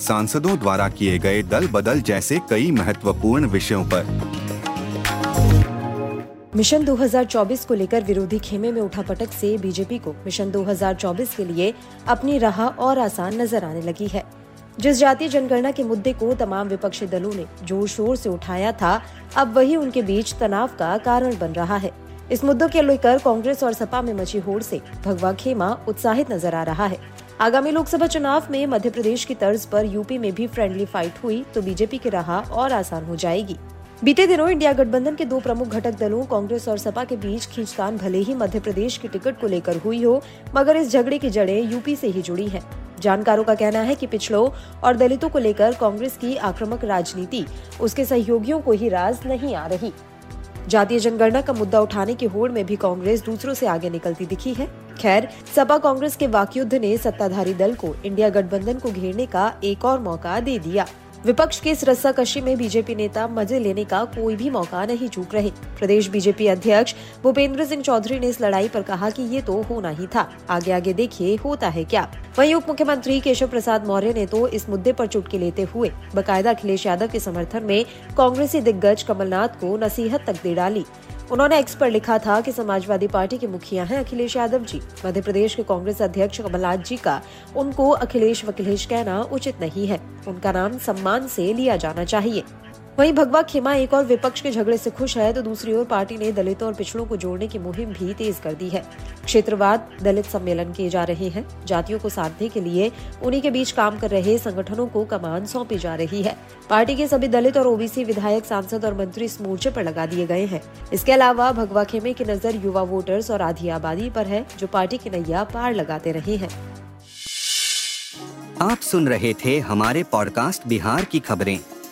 सांसदों द्वारा किए गए दल बदल जैसे कई महत्वपूर्ण विषयों पर। मिशन 2024 को लेकर विरोधी खेमे में उठा पटक से बीजेपी को मिशन 2024 के लिए अपनी राह और आसान नज़र आने लगी है। जिस जातीय जनगणना के मुद्दे को तमाम विपक्षी दलों ने ज़ोर शोर से उठाया था, अब वही उनके बीच तनाव का कारण बन रहा है। इस मुद्दों के लेकर कांग्रेस और सपा में मची होड़ से भगवा खेमा उत्साहित नज़र आ रहा है। आगामी लोकसभा चुनाव में मध्य प्रदेश की तर्ज पर यूपी में भी फ्रेंडली फाइट हुई तो बीजेपी की राह और आसान हो जाएगी। बीते दिनों इंडिया गठबंधन के दो प्रमुख घटक दलों, कांग्रेस और सपा के बीच खींचतान भले ही मध्य प्रदेश की टिकट को लेकर हुई हो, मगर इस झगड़े की जड़ें यूपी से ही जुड़ी हैं। जानकारों का कहना है कि पिछड़ों और दलितों को लेकर कांग्रेस की आक्रामक राजनीति, उसके सहयोगियों को ही राज नहीं आ रही। जातीय जनगणना का मुद्दा उठाने की होड़ में भी कांग्रेस दूसरों से आगे निकलती दिखी है। खैर, सपा कांग्रेस के वाकयुद्ध ने सत्ताधारी दल को इंडिया गठबंधन को घेरने का एक और मौका दे दिया। विपक्ष के इस रस्साकशी में बीजेपी नेता मज़े लेने का कोई भी मौका नहीं चूक रहे। प्रदेश बीजेपी अध्यक्ष भूपेंद्र सिंह चौधरी ने इस लड़ाई पर कहा कि ये तो होना ही था। आगे आगे देखिए, होता है क्या? वहीं उप मुख्यमंत्री केशव प्रसाद मौर्य ने तो इस मुद्दे पर चुटकी लेते हुए बकायदा अखिलेश यादव के समर्थन में कांग्रेसी दिग्गज कमलनाथ को नसीहत तक दे डाली। उन्होंने एक्स पर लिखा था कि समाजवादी पार्टी के मुखिया हैं अखिलेश यादव जी। मध्य प्रदेश के कांग्रेस अध्यक्ष कमलनाथ जी का, उनको अखिलेश वकिलेश कहना उचित नहीं है। उनका नाम सम्मान से लिया जाना चाहिए। वहीं भगवा खेमा एक और विपक्ष के झगड़े से खुश है तो दूसरी ओर पार्टी ने दलितों और पिछड़ों को जोड़ने की मुहिम भी तेज कर दी है। क्षेत्रवाद, दलित सम्मेलन किए जा रहे हैं। जातियों को साधने के लिए उन्हीं के बीच काम कर रहे संगठनों को कमान सौंपी जा रही है। पार्टी के सभी दलित और ओबीसी विधायक, सांसद और मंत्री इस मोर्चे पर लगा दिए गए हैं। इसके अलावा भगवा खेमे की नज़र युवा वोटर्स और आधी आबादी पर है, जो पार्टी की नैया पार लगाते रहे हैं। आप सुन रहे थे हमारे पॉडकास्ट बिहार की खबरें।